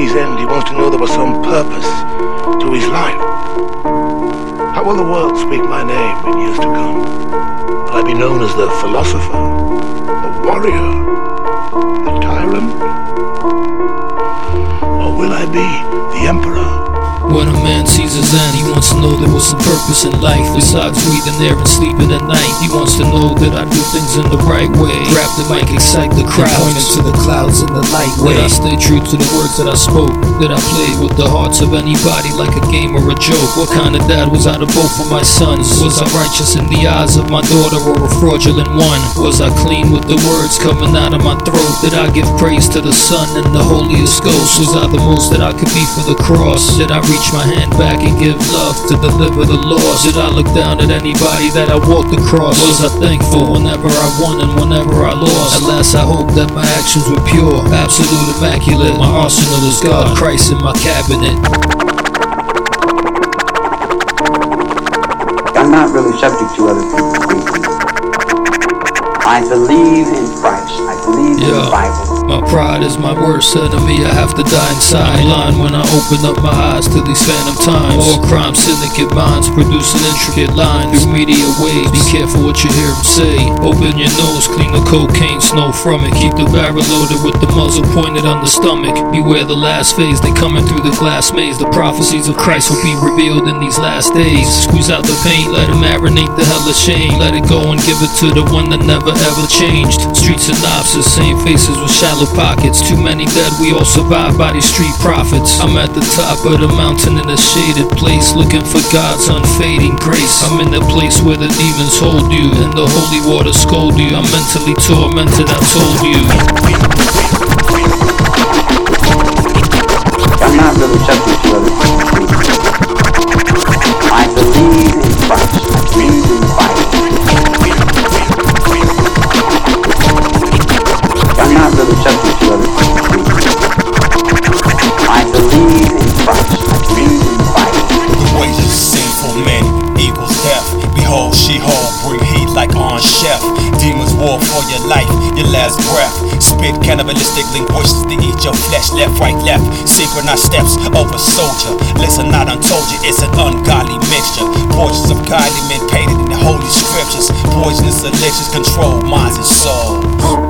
sees end, he wants to know there was some purpose to his life. How will the world speak my name in years to come? Will I be known as the philosopher, the warrior, the tyrant? Or will I be the emperor? When a man sees his end, he wants to know there was some purpose in life Besides breathing air and sleeping at night He wants to know that I do things in the right way Grab the mic, excite the crowd Pointing to the clouds in the light way That I stay true to the words that I spoke That I played with the hearts of anybody like a game or a joke What kind of dad was I to both for my sons? Was I righteous in the eyes of my daughter or a fraudulent one? Was I clean with the words coming out of my throat? Did I give praise to the Son and the holiest ghost? Was I the most that I could be for the cross? Did I reach reach my hand back and give love to deliver the lost? Did I look down at anybody that I walked across? Was I thankful whenever I won and whenever I lost? At last I hope that my actions were pure, absolute immaculate. My arsenal is God, Christ in my cabinet. I'm not really subject to other people's thinking. I believe in Christ. Believe in the Bible. My pride is my worst enemy, I have to die inside. Blind when I open up my eyes to these phantom times. War crime, syndicate minds, producing intricate lines through media waves. Be careful what you hear them say. Open your nose, clean the cocaine snow from it. Keep the barrel loaded with the muzzle pointed on the stomach. Beware the last phase, they coming through the glass maze. The prophecies of Christ will be revealed in these last days. Squeeze out the paint, let it marinate the hell of shame. Let it go and give it to the one that never ever changed. Street synopsis, same faces with shallow pockets. Too many dead, we all survive by these street profits. I'm at the top of the mountain in a shaded place, looking for God's unfading grace. I'm in the place where the demons hold you, and the holy water scold you. I'm mentally tormented, I told you. Chef. Demons war for your life, your last breath. Spit cannibalistic linguistics to eat your flesh, left, right, left. Synchronized steps of a soldier. Listen, I done told you it's an ungodly mixture. Portions of godly men painted in the holy scriptures. Poisonous elixirs control minds and souls.